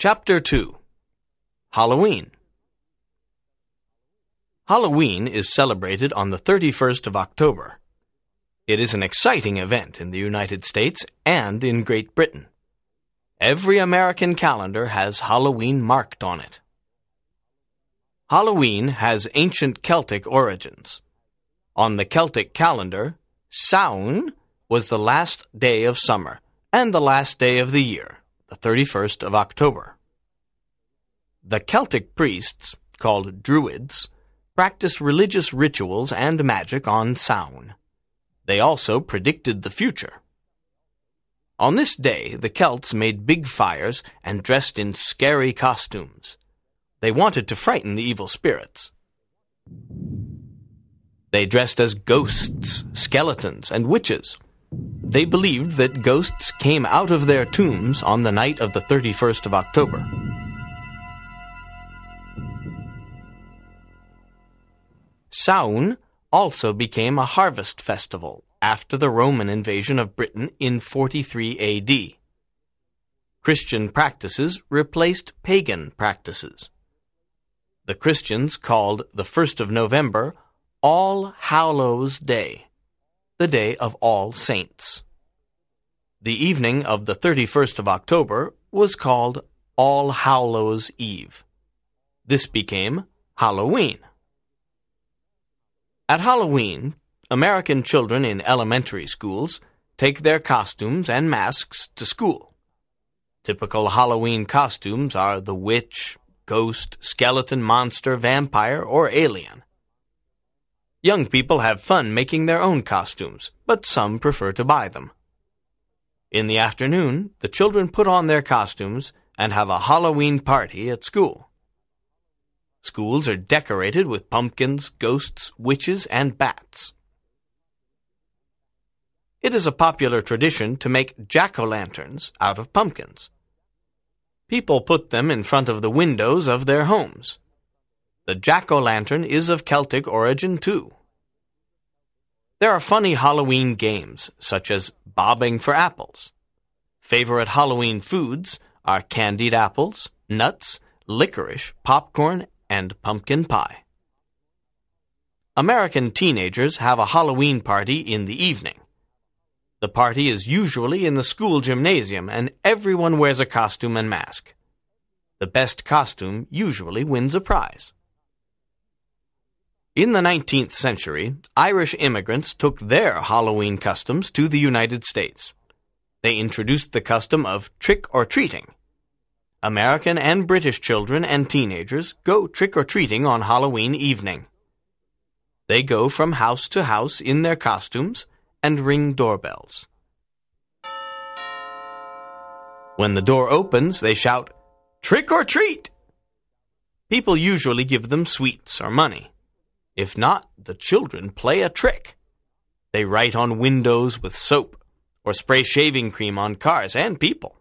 Chapter 2 Halloween Halloween is celebrated on the 31st of October. It is an exciting event in the United States and in Great Britain. Every American calendar has Halloween marked on it. Halloween has ancient Celtic origins. On the Celtic calendar, Samhain was the last day of summer and the last day of the year, the 31st of October. The Celtic priests, called Druids, practiced religious rituals and magic on Samhain. They also predicted the future. On this day, the Celts made big fires and dressed in scary costumes. They wanted to frighten the evil spirits. They dressed as ghosts, skeletons, and witches. They believed that ghosts came out of their tombs on the night of the 31st of October. Samhain also became a harvest festival after the Roman invasion of Britain in 43 AD. Christian practices replaced pagan practices. The Christians called the 1st of November All Hallows Day, the day of all saints. The evening of the 31st of October was called All Hallows Eve. This became Halloween. At Halloween, American children in elementary schools take their costumes and masks to school. Typical Halloween costumes are the witch, ghost, skeleton, monster, vampire, or alien. Young people have fun making their own costumes, but some prefer to buy them. In the afternoon, the children put on their costumes and have a Halloween party at school. Schools are decorated with pumpkins, ghosts, witches, and bats. It is a popular tradition to make jack o' lanterns out of pumpkins. People put them in front of the windows of their homes. The jack o' lantern is of Celtic origin, too. There are funny Halloween games, such as bobbing for apples. Favorite Halloween foods are candied apples, nuts, licorice, popcorn, and pumpkin pie. American teenagers have a Halloween party in the evening. The party is usually in the school gymnasium, and everyone wears a costume and mask. The best costume usually wins a prize. In the 19th century, Irish immigrants took their Halloween customs to the United States. They introduced the custom of trick or treating. American and British children and teenagers go trick or treating on Halloween evening. They go from house to house in their costumes and ring doorbells. When the door opens, they shout, Trick or treat! People usually give them sweets or money. If not, the children play a trick. They write on windows with soap or spray shaving cream on cars and people.